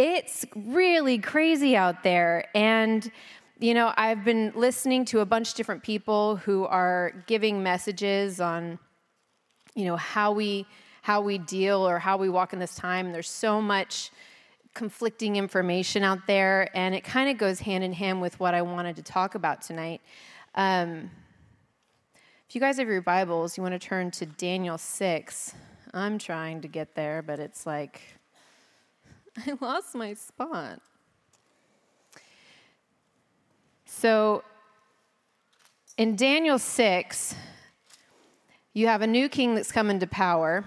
it's really crazy out there. And, you know, I've been listening to a bunch of different people who are giving messages on, you know, how we how we deal or how we walk in this time. There's so much conflicting information out there, and it kind of goes hand in hand with what I wanted to talk about tonight. Um, if you guys have your Bibles, you want to turn to Daniel 6. I'm trying to get there, but it's like I lost my spot. So in Daniel 6, you have a new king that's come into power,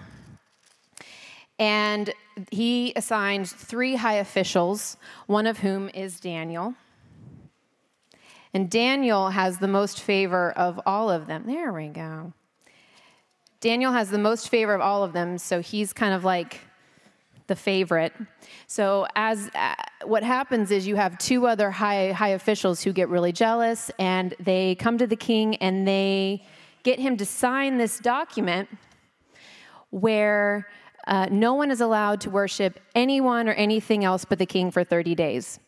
and he assigns three high officials, one of whom is Daniel. And Daniel has the most favor of all of them. There we go. Daniel has the most favor of all of them, so he's kind of like the favorite. So as uh, what happens is you have two other high high officials who get really jealous and they come to the king and they get him to sign this document where uh, no one is allowed to worship anyone or anything else but the king for 30 days.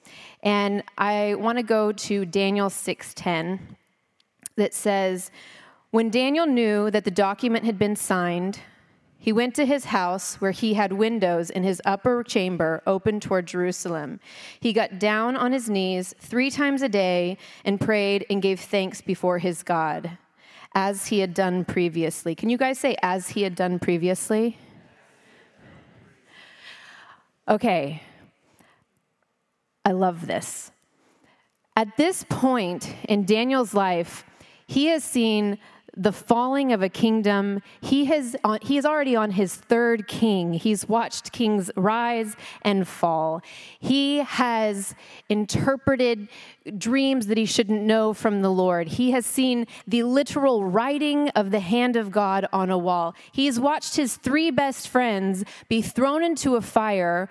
And I want to go to Daniel 6:10 that says when Daniel knew that the document had been signed, he went to his house where he had windows in his upper chamber open toward Jerusalem. He got down on his knees three times a day and prayed and gave thanks before his God, as he had done previously. Can you guys say, as he had done previously? Okay, I love this. At this point in Daniel's life, he has seen the falling of a kingdom. He has he is already on his third king. He's watched kings rise and fall. He has interpreted dreams that he shouldn't know from the Lord. He has seen the literal writing of the hand of God on a wall. He's watched his three best friends be thrown into a fire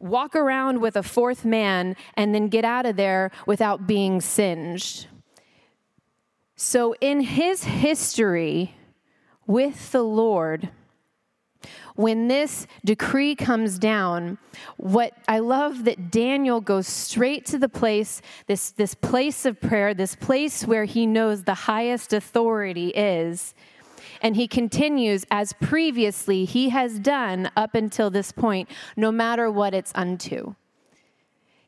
walk around with a fourth man and then get out of there without being singed. So, in his history with the Lord, when this decree comes down, what I love that Daniel goes straight to the place, this, this place of prayer, this place where he knows the highest authority is. And he continues as previously he has done up until this point, no matter what it's unto.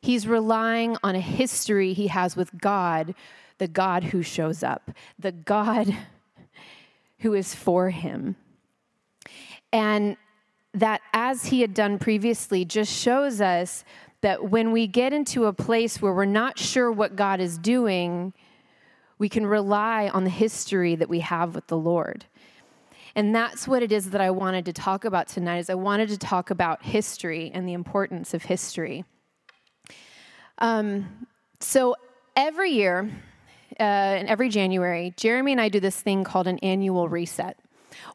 He's relying on a history he has with God the God who shows up, the God who is for him. And that, as he had done previously, just shows us that when we get into a place where we're not sure what God is doing, we can rely on the history that we have with the Lord. And that's what it is that I wanted to talk about tonight is I wanted to talk about history and the importance of history. Um, so every year, uh, every January, Jeremy and I do this thing called an annual reset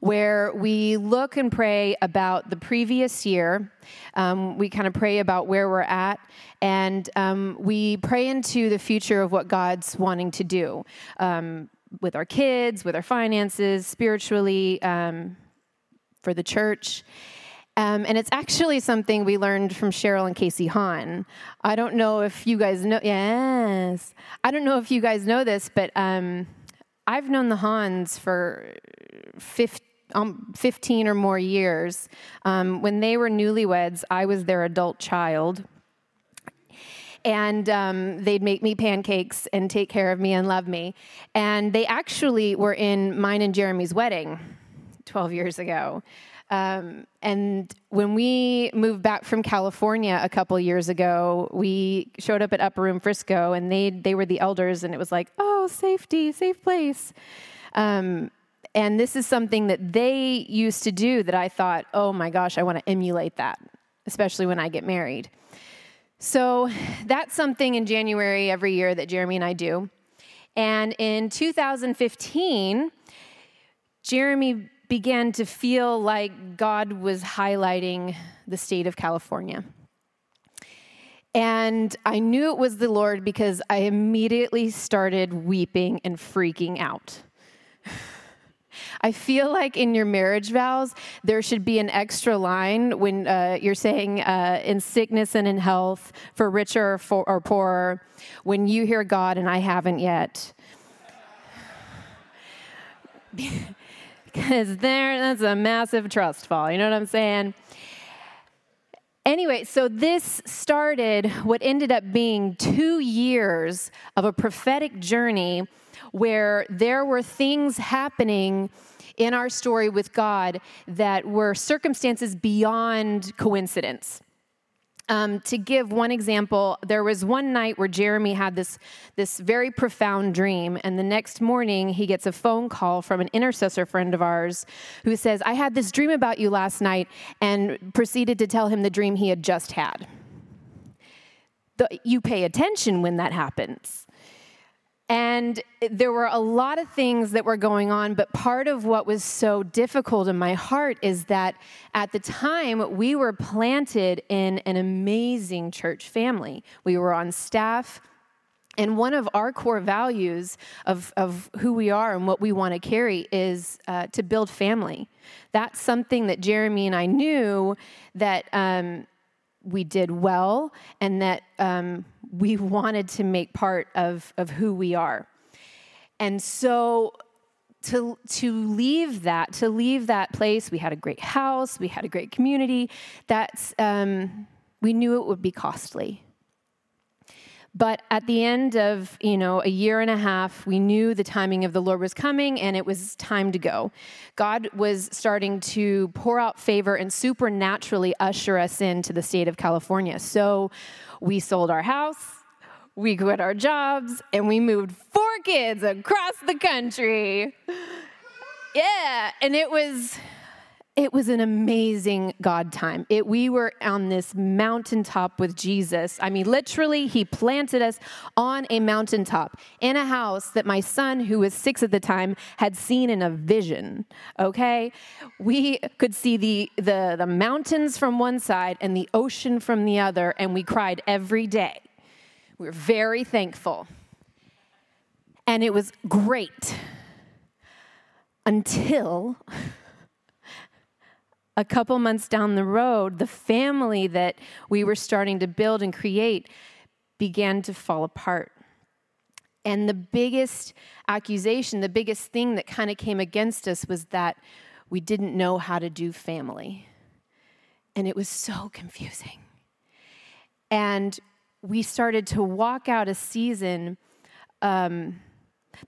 where we look and pray about the previous year. Um, we kind of pray about where we're at, and um, we pray into the future of what God's wanting to do um, with our kids, with our finances, spiritually, um, for the church. Um, and it's actually something we learned from Cheryl and Casey Hahn. I don't know if you guys know, yes. I don't know if you guys know this, but um, I've known the Hahns for 15, um, 15 or more years. Um, when they were newlyweds, I was their adult child. And um, they'd make me pancakes and take care of me and love me. And they actually were in mine and Jeremy's wedding 12 years ago. Um, and when we moved back from California a couple years ago, we showed up at Upper Room Frisco, and they they were the elders, and it was like, oh, safety, safe place. Um, and this is something that they used to do that I thought, oh my gosh, I want to emulate that, especially when I get married. So that's something in January every year that Jeremy and I do. And in 2015, Jeremy began to feel like God was highlighting the state of California. And I knew it was the Lord because I immediately started weeping and freaking out. I feel like in your marriage vows, there should be an extra line when uh, you're saying uh, in sickness and in health, for richer or, or poorer, when you hear God and I haven't yet. because there, that's a massive trust fall. You know what I'm saying? Anyway, so this started what ended up being two years of a prophetic journey where there were things happening in our story with God that were circumstances beyond coincidence. Um, to give one example, there was one night where Jeremy had this, this very profound dream, and the next morning he gets a phone call from an intercessor friend of ours who says, I had this dream about you last night, and proceeded to tell him the dream he had just had. The, you pay attention when that happens. And there were a lot of things that were going on, but part of what was so difficult in my heart is that at the time we were planted in an amazing church family. We were on staff. And one of our core values of, of who we are and what we want to carry is uh, to build family. That's something that Jeremy and I knew that um, we did well and that um, we wanted to make part of, of who we are. And so to, to leave that, to leave that place, we had a great house, we had a great community, that's, um, we knew it would be costly. But at the end of, you know, a year and a half, we knew the timing of the Lord was coming and it was time to go. God was starting to pour out favor and supernaturally usher us into the state of California. So we sold our house, we quit our jobs, and we moved four kids across the country. Yeah, and it was it was an amazing God time. It, we were on this mountaintop with Jesus. I mean, literally, he planted us on a mountaintop in a house that my son, who was six at the time, had seen in a vision. Okay? We could see the, the, the mountains from one side and the ocean from the other, and we cried every day. We were very thankful. And it was great until a couple months down the road, the family that we were starting to build and create began to fall apart. And the biggest accusation, the biggest thing that kind of came against us was that we didn't know how to do family. And it was so confusing. And we started to walk out a season. Um,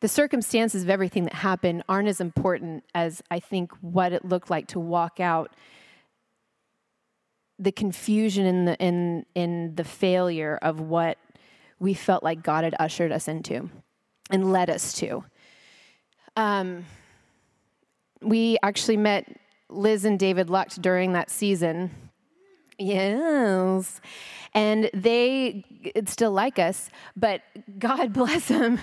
the circumstances of everything that happened aren't as important as I think what it looked like to walk out the confusion in the in in the failure of what we felt like God had ushered us into and led us to. Um, we actually met Liz and David Lucht during that season. Yes. And they still like us, but God bless them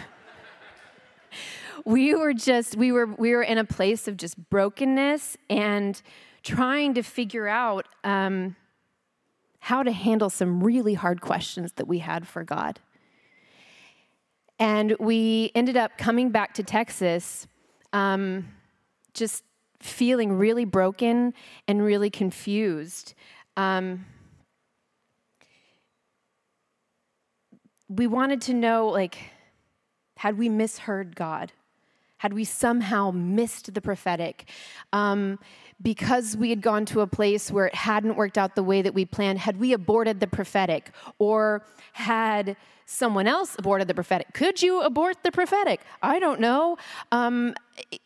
we were just we were we were in a place of just brokenness and trying to figure out um, how to handle some really hard questions that we had for God. And we ended up coming back to Texas, um, just feeling really broken and really confused. Um, we wanted to know, like, had we misheard God? Had we somehow missed the prophetic? Um, because we had gone to a place where it hadn't worked out the way that we planned, had we aborted the prophetic? Or had someone else aborted the prophetic? Could you abort the prophetic? I don't know. Um,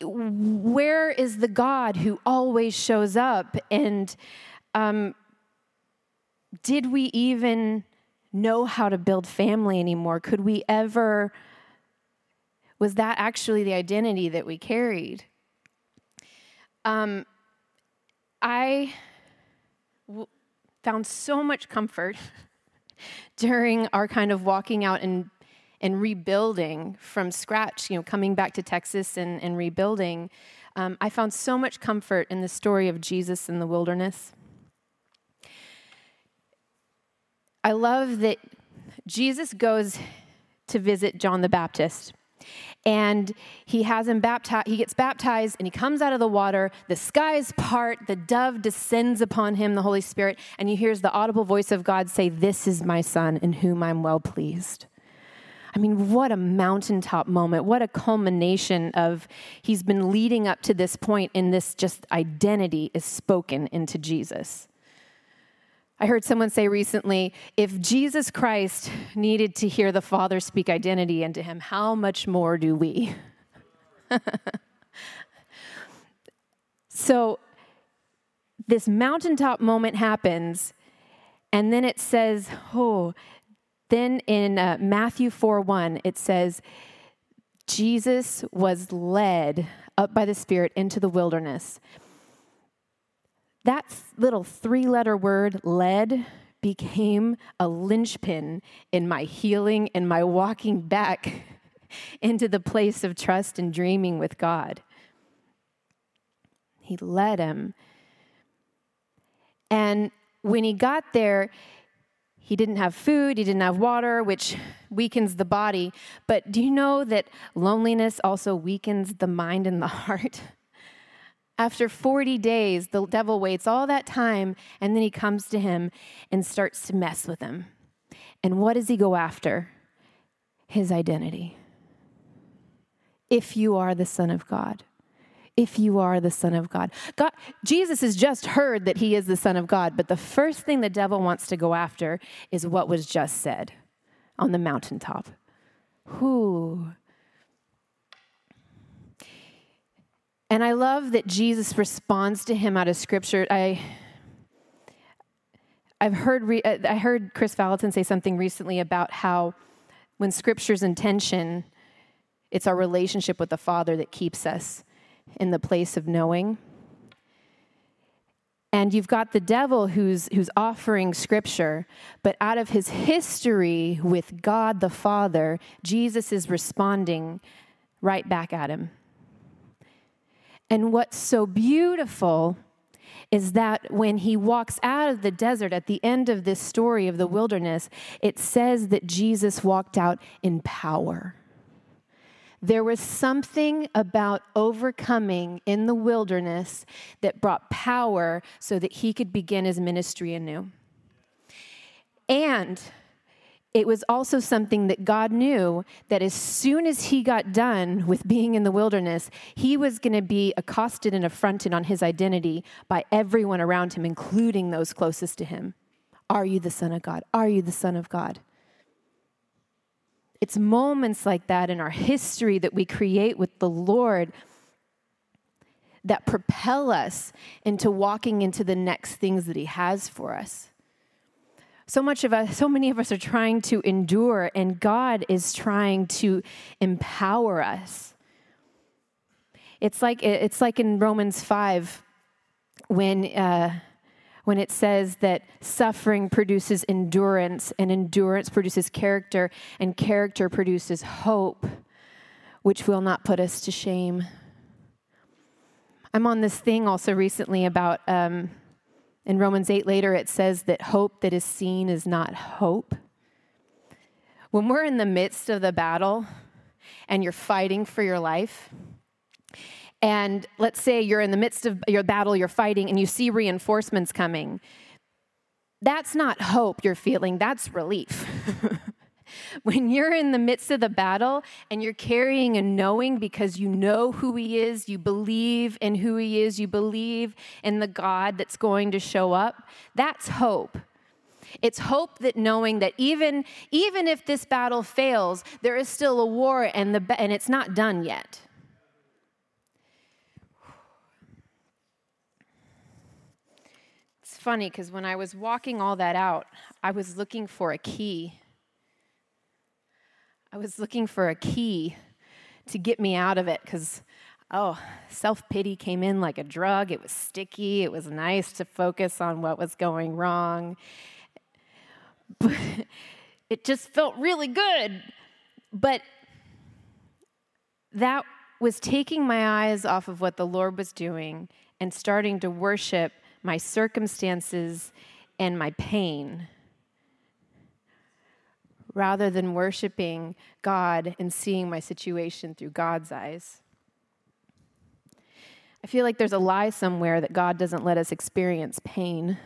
where is the God who always shows up? And um, did we even know how to build family anymore? Could we ever? Was that actually the identity that we carried? Um, I w- found so much comfort during our kind of walking out and and rebuilding from scratch, you know, coming back to Texas and, and rebuilding, um, I found so much comfort in the story of Jesus in the wilderness. I love that Jesus goes to visit John the Baptist and he has him baptized he gets baptized and he comes out of the water the skies part the dove descends upon him the holy spirit and he hears the audible voice of god say this is my son in whom i'm well pleased I mean, what a mountaintop moment. What a culmination of he's been leading up to this point, and this just identity is spoken into Jesus. I heard someone say recently if Jesus Christ needed to hear the Father speak identity into him, how much more do we? so, this mountaintop moment happens, and then it says, Oh, then in uh, Matthew 4 1, it says, Jesus was led up by the Spirit into the wilderness. That little three letter word, led, became a linchpin in my healing and my walking back into the place of trust and dreaming with God. He led him. And when he got there, he didn't have food, he didn't have water, which weakens the body. But do you know that loneliness also weakens the mind and the heart? After 40 days, the devil waits all that time and then he comes to him and starts to mess with him. And what does he go after? His identity. If you are the Son of God if you are the Son of God. God. Jesus has just heard that he is the Son of God, but the first thing the devil wants to go after is what was just said on the mountaintop. Who? And I love that Jesus responds to him out of scripture. I I've heard re, I heard Kris Vallotton say something recently about how when scripture's intention, it's our relationship with the Father that keeps us in the place of knowing. And you've got the devil who's, who's offering scripture, but out of his history with God the Father, Jesus is responding right back at him. And what's so beautiful is that when he walks out of the desert at the end of this story of the wilderness, it says that Jesus walked out in power. There was something about overcoming in the wilderness that brought power so that he could begin his ministry anew. And it was also something that God knew that as soon as he got done with being in the wilderness, he was going to be accosted and affronted on his identity by everyone around him, including those closest to him. Are you the Son of God? Are you the Son of God? It's moments like that in our history that we create with the Lord that propel us into walking into the next things that He has for us. So much of us, so many of us are trying to endure, and God is trying to empower us. It's like it's like in Romans five, when uh, when it says that suffering produces endurance, and endurance produces character, and character produces hope, which will not put us to shame. I'm on this thing also recently about um, in Romans 8 later, it says that hope that is seen is not hope. When we're in the midst of the battle and you're fighting for your life, and let's say you're in the midst of your battle, you're fighting, and you see reinforcements coming. That's not hope you're feeling, that's relief. when you're in the midst of the battle and you're carrying a knowing because you know who he is, you believe in who he is, you believe in the God that's going to show up, that's hope. It's hope that knowing that even, even if this battle fails, there is still a war and, the, and it's not done yet. It's funny because when I was walking all that out, I was looking for a key. I was looking for a key to get me out of it because, oh, self pity came in like a drug. It was sticky. It was nice to focus on what was going wrong. But it just felt really good. But that was taking my eyes off of what the Lord was doing and starting to worship my circumstances, and my pain rather than worshiping God and seeing my situation through God's eyes. I feel like there's a lie somewhere that God doesn't let us experience pain.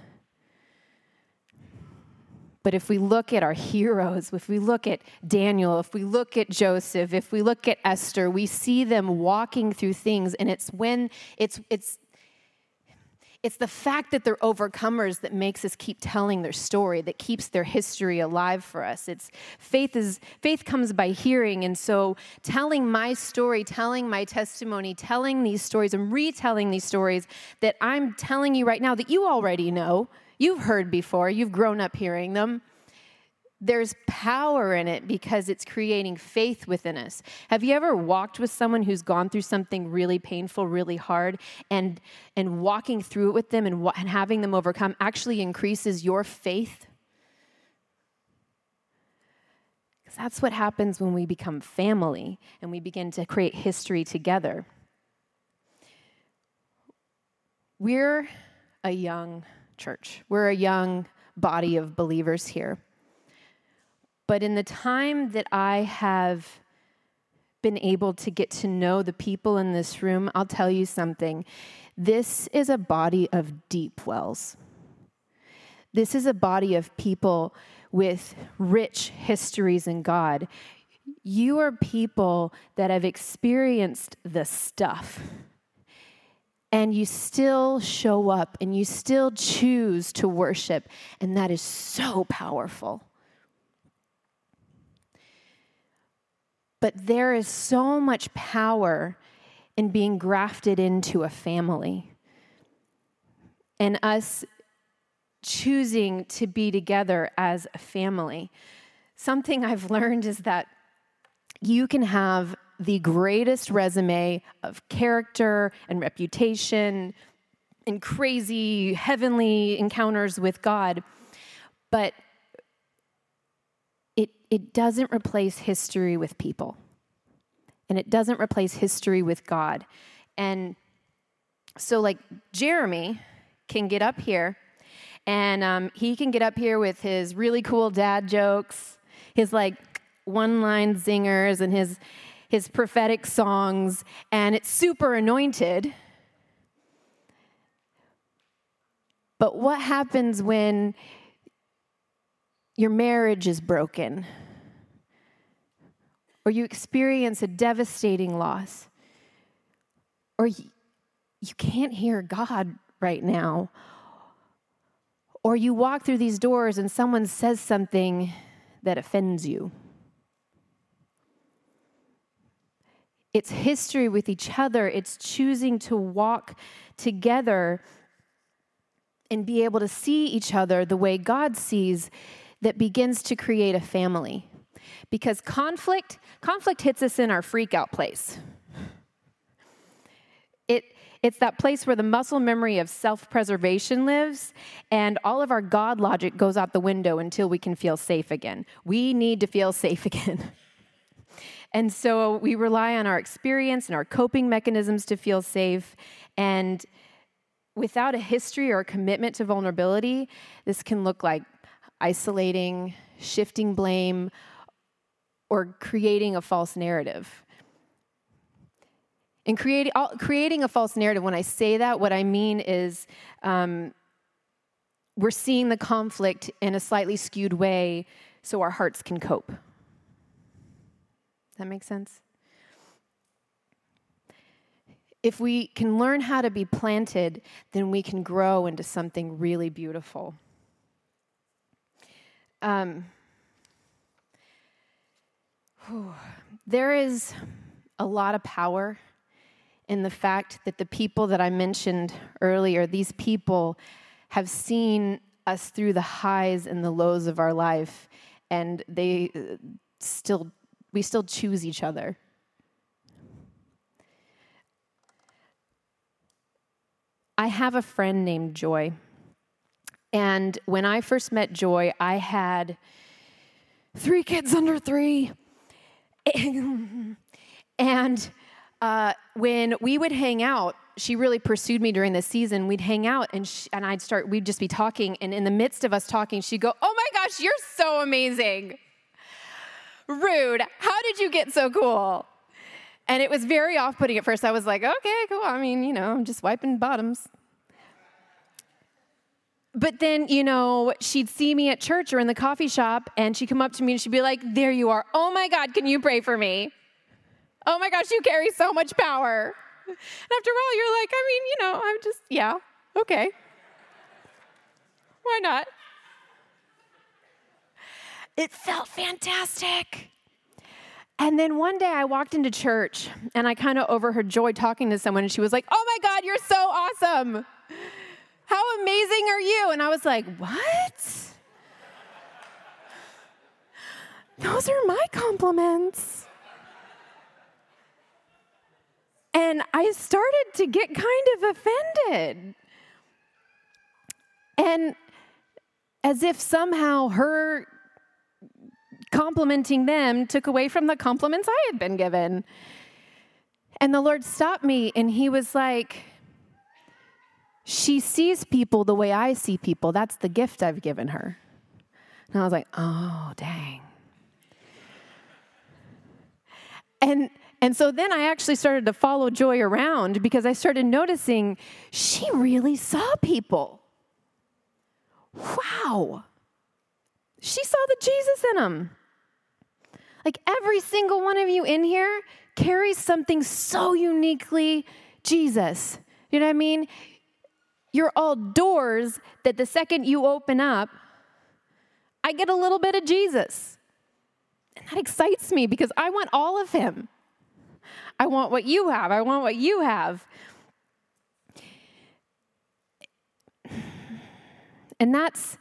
But if we look at our heroes, if we look at Daniel, if we look at Joseph, if we look at Esther, we see them walking through things and it's when it's it's it's the fact that they're overcomers that makes us keep telling their story, that keeps their history alive for us. It's faith is faith comes by hearing, and so telling my story, telling my testimony, telling these stories and retelling these stories that I'm telling you right now that you already know, you've heard before, you've grown up hearing them there's power in it because it's creating faith within us. Have you ever walked with someone who's gone through something really painful, really hard, and and walking through it with them and, and having them overcome actually increases your faith? Because that's what happens when we become family and we begin to create history together. We're a young church. We're a young body of believers here. But in the time that I have been able to get to know the people in this room, I'll tell you something. This is a body of deep wells. This is a body of people with rich histories in God. You are people that have experienced the stuff, and you still show up and you still choose to worship, and that is so powerful. But there is so much power in being grafted into a family and us choosing to be together as a family. Something I've learned is that you can have the greatest resume of character and reputation and crazy heavenly encounters with God, but it, it doesn't replace history with people. And it doesn't replace history with God. And so, like, Jeremy can get up here and um, he can get up here with his really cool dad jokes, his like one line zingers, and his, his prophetic songs, and it's super anointed. But what happens when your marriage is broken, or you experience a devastating loss, or you, can't hear God right now, or you walk through these doors and someone says something that offends you. It's history with each other. It's choosing to walk together and be able to see each other the way God sees that begins to create a family. Because conflict, conflict hits us in our freak out place. It, it's that place where the muscle memory of self preservation lives, and all of our God logic goes out the window until we can feel safe again. We need to feel safe again. and so we rely on our experience and our coping mechanisms to feel safe. And without a history or a commitment to vulnerability, this can look like isolating, shifting blame, or creating a false narrative. In creating, creating a false narrative, when I say that, what I mean is um, we're seeing the conflict in a slightly skewed way so our hearts can cope. Does that make sense? If we can learn how to be planted, then we can grow into something really beautiful. Um, whew, there is a lot of power in the fact that the people that I mentioned earlier, these people have seen us through the highs and the lows of our life, and they uh, still, we still choose each other. I have a friend named Joy. And when I first met Joy, I had three kids under three. and uh, when we would hang out, she really pursued me during the season. We'd hang out and, she, and I'd start, we'd just be talking. And in the midst of us talking, she'd go, Oh my gosh, you're so amazing. rude. How did you get so cool? And it was very off putting at first. I was like, okay, cool. I mean, you know, I'm just wiping bottoms. But then, you know, she'd see me at church or in the coffee shop and she'd come up to me and she'd be like, There you are. Oh my God, can you pray for me? Oh my gosh, you carry so much power. And after a while, you're like, I mean, you know, I'm just, yeah, okay. Why not? It felt fantastic. And then one day I walked into church and I kind of overheard Joy talking to someone and she was like, Oh my God, you're so awesome. How amazing are you? And I was like, What? Those are my compliments. And I started to get kind of offended. And as if somehow her complimenting them took away from the compliments I had been given. And the Lord stopped me and He was like, She sees people the way I see people. That's the gift I've given her. And I was like, Oh, dang. And and so then I actually started to follow Joy around because I started noticing she really saw people. Wow. She saw the Jesus in them. Like every single one of you in here carries something so uniquely Jesus. You know what I mean? You're all doors that the second you open up, I get a little bit of Jesus. And that excites me because I want all of him. I want what you have. I want what you have. And that's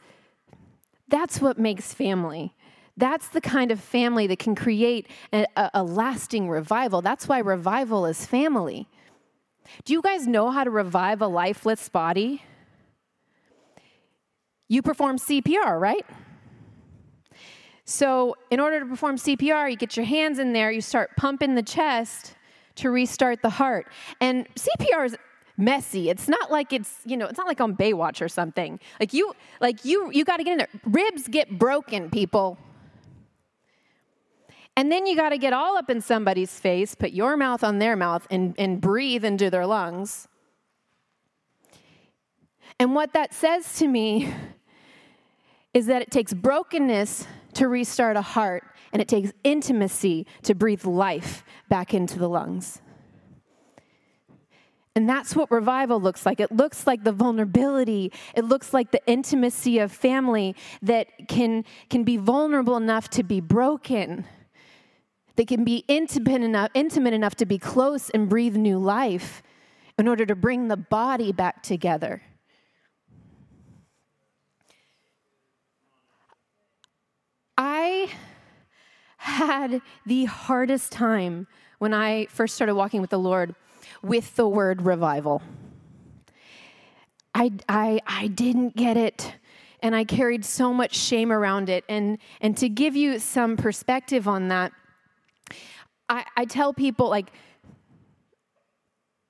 that's what makes family. That's the kind of family that can create a, a, lasting revival. That's why revival is family. Do you guys know how to revive a lifeless body? You perform CPR, right? So, in order to perform CPR, you get your hands in there, you start pumping the chest to restart the heart. And CPR is messy. It's not like it's, you know, it's not like on Baywatch or something. Like you like you you got to get in there. Ribs get broken, people. And then you got to get all up in somebody's face, put your mouth on their mouth, and, and breathe into their lungs. And what that says to me is that it takes brokenness to restart a heart, and it takes intimacy to breathe life back into the lungs. And that's what revival looks like. It looks like the vulnerability. It looks like the intimacy of family that can, can be vulnerable enough to be broken they can be intimate enough, intimate enough to be close and breathe new life in order to bring the body back together. I had the hardest time when I first started walking with the Lord with the word revival. I, I, I didn't get it and I carried so much shame around it. And, and to give you some perspective on that, I, I tell people, like,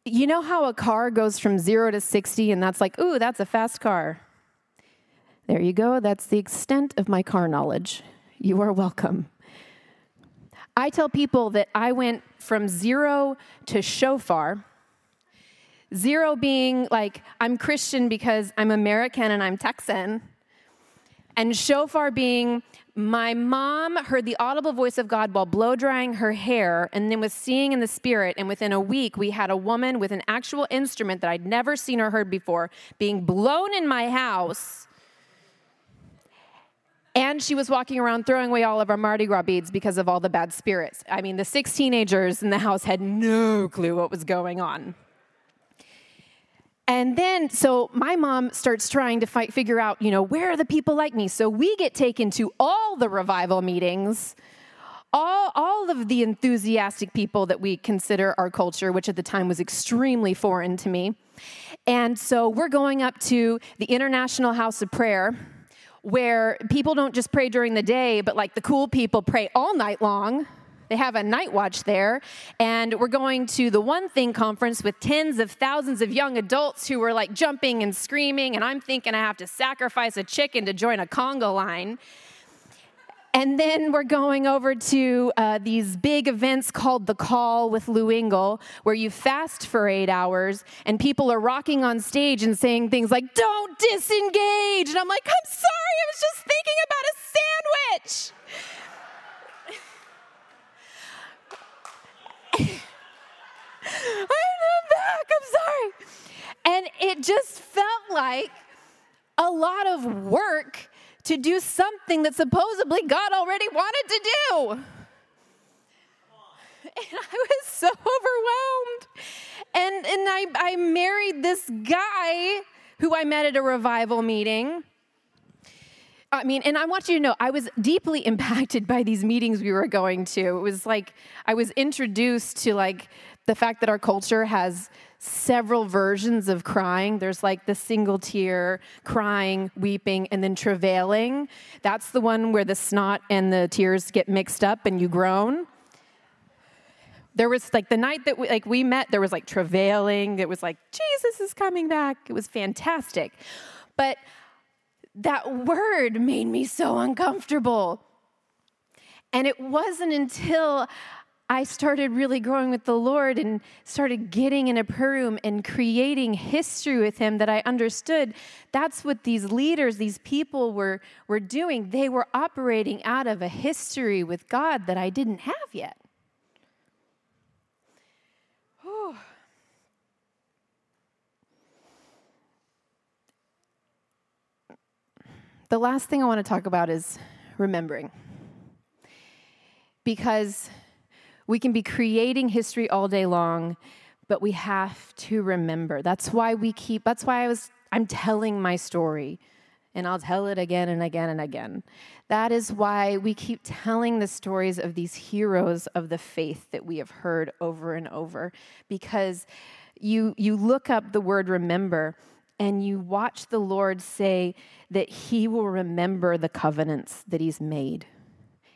you know how a car goes from zero to 60, and that's like, ooh, that's a fast car. There you go. That's the extent of my car knowledge. You are welcome. I tell people that I went from zero to shofar. Zero being like, I'm Christian because I'm American and I'm Texan. And shofar being, my mom heard the audible voice of God while blow drying her hair and then was seeing in the spirit. And within a week, we had a woman with an actual instrument that I'd never seen or heard before being blown in my house. And she was walking around throwing away all of our Mardi Gras beads because of all the bad spirits. I mean, the six teenagers in the house had no clue what was going on. And then, so my mom starts trying to fight, figure out, you know, where are the people like me? So we get taken to all the revival meetings, all, all of the enthusiastic people that we consider our culture, which at the time was extremely foreign to me. And so we're going up to the International House of Prayer, where people don't just pray during the day, but like the cool people pray all night long they have a night watch there. And we're going to the One Thing conference with tens of thousands of young adults who were like jumping and screaming. And I'm thinking I have to sacrifice a chicken to join a conga line. And then we're going over to uh, these big events called The Call with Lou Engle, where you fast for eight hours and people are rocking on stage and saying things like, Don't disengage. And I'm like, I'm sorry, I was just thinking about a sandwich. I'm back, I'm sorry. And it just felt like a lot of work to do something that supposedly God already wanted to do. And I was so overwhelmed. And, and I, I married this guy who I met at a revival meeting. I mean, and I want you to know, I was deeply impacted by these meetings we were going to. It was like I was introduced to like the fact that our culture has several versions of crying. There's like the single tear, crying, weeping, and then travailing. That's the one where the snot and the tears get mixed up and you groan. There was like the night that we, like we met, there was like travailing. It was like Jesus is coming back. It was fantastic, but that word made me so uncomfortable. And it wasn't until I started really growing with the Lord and started getting in a prayer room and creating history with Him that I understood that's what these leaders, these people were, were doing. They were operating out of a history with God that I didn't have yet. The last thing I want to talk about is remembering. Because we can be creating history all day long, but we have to remember. That's why we keep, that's why I was, I'm telling my story and I'll tell it again and again and again. That is why we keep telling the stories of these heroes of the faith that we have heard over and over because you you look up the word remember and you watch the Lord say that he will remember the covenants that he's made.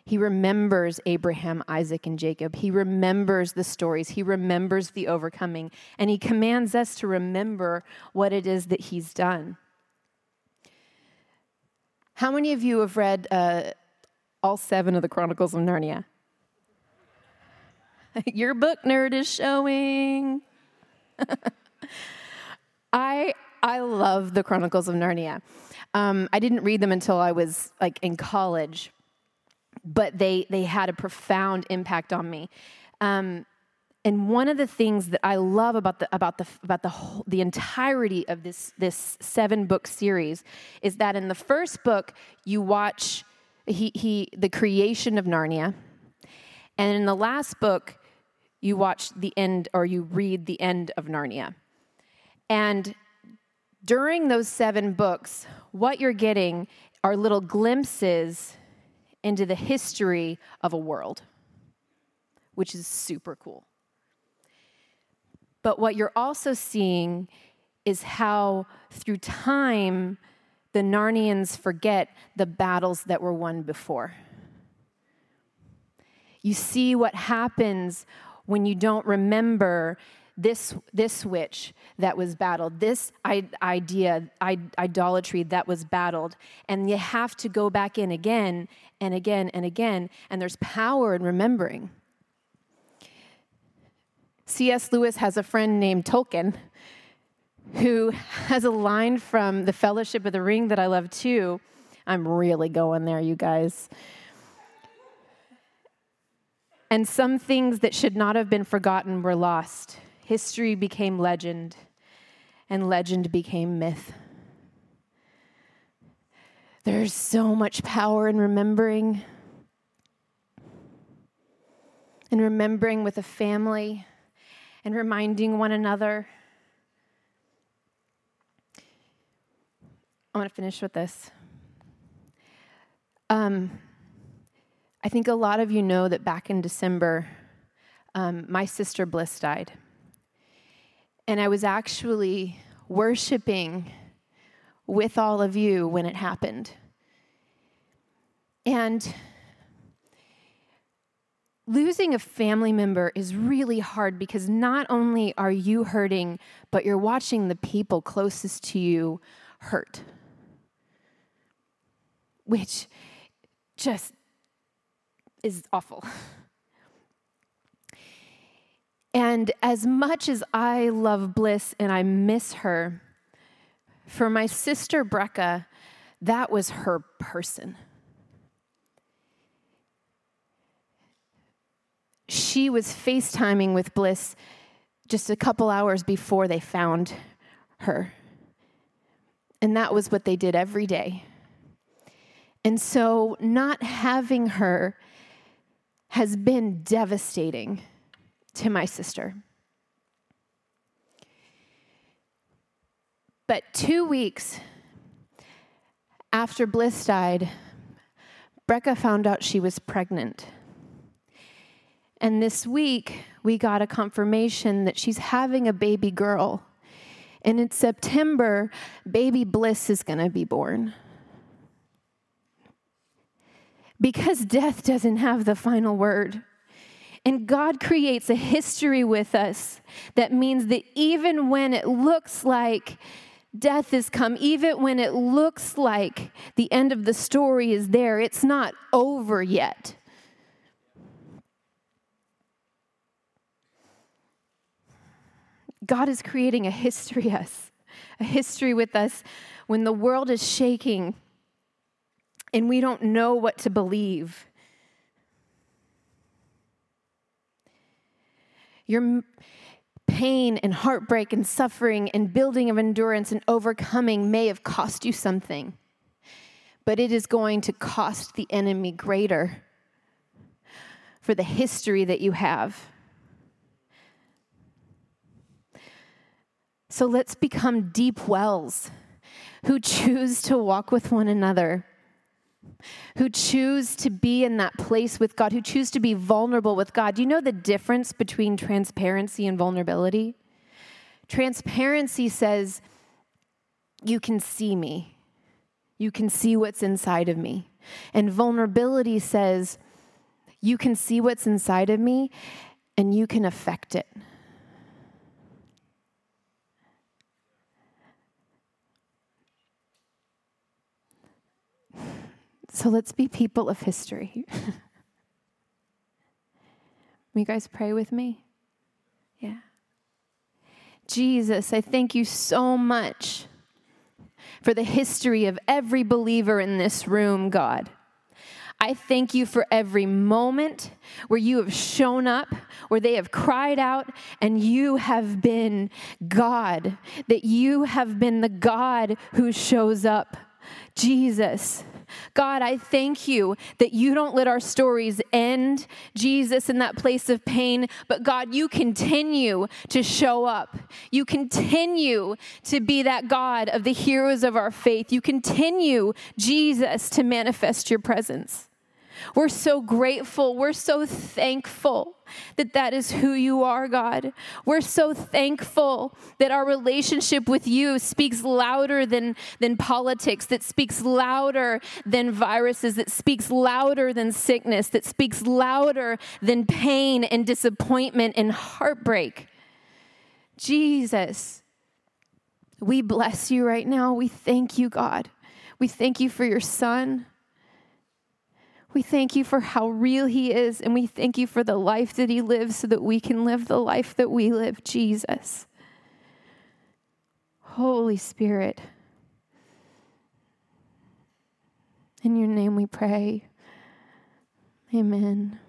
He remembers Abraham, Isaac, and Jacob. He remembers the stories. He remembers the overcoming. And he commands us to remember what it is that he's done. How many of you have read uh, all seven of the Chronicles of Narnia? Your book nerd is showing. I I love the Chronicles of Narnia. Um, I didn't read them until I was like in college, but they they had a profound impact on me. Um, and one of the things that I love about the about the about the whole, the entirety of this this seven book series is that in the first book you watch he he the creation of Narnia, and in the last book you watch the end or you read the end of Narnia, and during those seven books, what you're getting are little glimpses into the history of a world, which is super cool. But what you're also seeing is how, through time, the Narnians forget the battles that were won before. You see what happens when you don't remember this, this witch that was battled, this idea, idolatry that was battled. And you have to go back in again and again and again. And there's power in remembering. C.S. Lewis has a friend named Tolkien who has a line from The Fellowship of the Ring that I love too. I'm really going there, you guys. And some things that should not have been forgotten were lost. History became legend, and legend became myth. There's so much power in remembering, and remembering with a family, and reminding one another. I want to finish with this. Um, I think a lot of you know that back in December, um, my sister Bliss died. And I was actually worshiping with all of you when it happened. And losing a family member is really hard because not only are you hurting, but you're watching the people closest to you hurt, which just is awful. And as much as I love Bliss and I miss her, for my sister Brecca, that was her person. She was FaceTiming with Bliss just a couple hours before they found her. And that was what they did every day. And so, not having her has been devastating to my sister. But two weeks after Bliss died, Brecca found out she was pregnant. And this week, we got a confirmation that she's having a baby girl. And in September, baby Bliss is going to be born. Because death doesn't have the final word. And God creates a history with us that means that even when it looks like death has come, even when it looks like the end of the story is there, it's not over yet. God is creating a history us, a history with us when the world is shaking and we don't know what to believe. Your pain and heartbreak and suffering and building of endurance and overcoming may have cost you something, but it is going to cost the enemy greater for the history that you have. So let's become deep wells who choose to walk with one another who choose to be in that place with God, who choose to be vulnerable with God. Do you know the difference between transparency and vulnerability? Transparency says, You can see me, you can see what's inside of me. And vulnerability says, You can see what's inside of me and you can affect it. So let's be people of history. You guys pray with me? Yeah. Jesus, I thank you so much for the history of every believer in this room, God. I thank you for every moment where you have shown up, where they have cried out, and you have been God, that you have been the God who shows up. Jesus, God, I thank you that you don't let our stories end, Jesus, in that place of pain, but God, you continue to show up. You continue to be that God of the heroes of our faith. You continue, Jesus, to manifest your presence. We're so grateful. We're so thankful that that is who you are, God. We're so thankful that our relationship with you speaks louder than, than politics, that speaks louder than viruses, that speaks louder than sickness, that speaks louder than pain and disappointment and heartbreak. Jesus, we bless you right now. We thank you, God. We thank you for your son. We thank you for how real he is, and we thank you for the life that he lives so that we can live the life that we live, Jesus. Holy Spirit, in your name we pray. Amen.